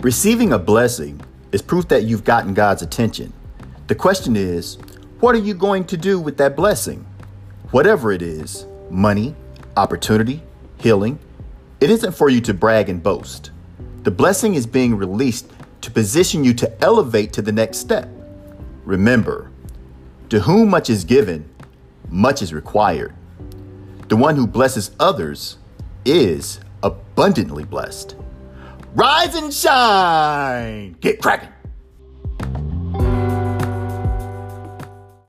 Receiving a blessing is proof that you've gotten God's attention. The question is, what are you going to do with that blessing? Whatever it is money, opportunity, healing it isn't for you to brag and boast. The blessing is being released to position you to elevate to the next step. Remember, to whom much is given, much is required. The one who blesses others is abundantly blessed. Rise and shine! Get cracking!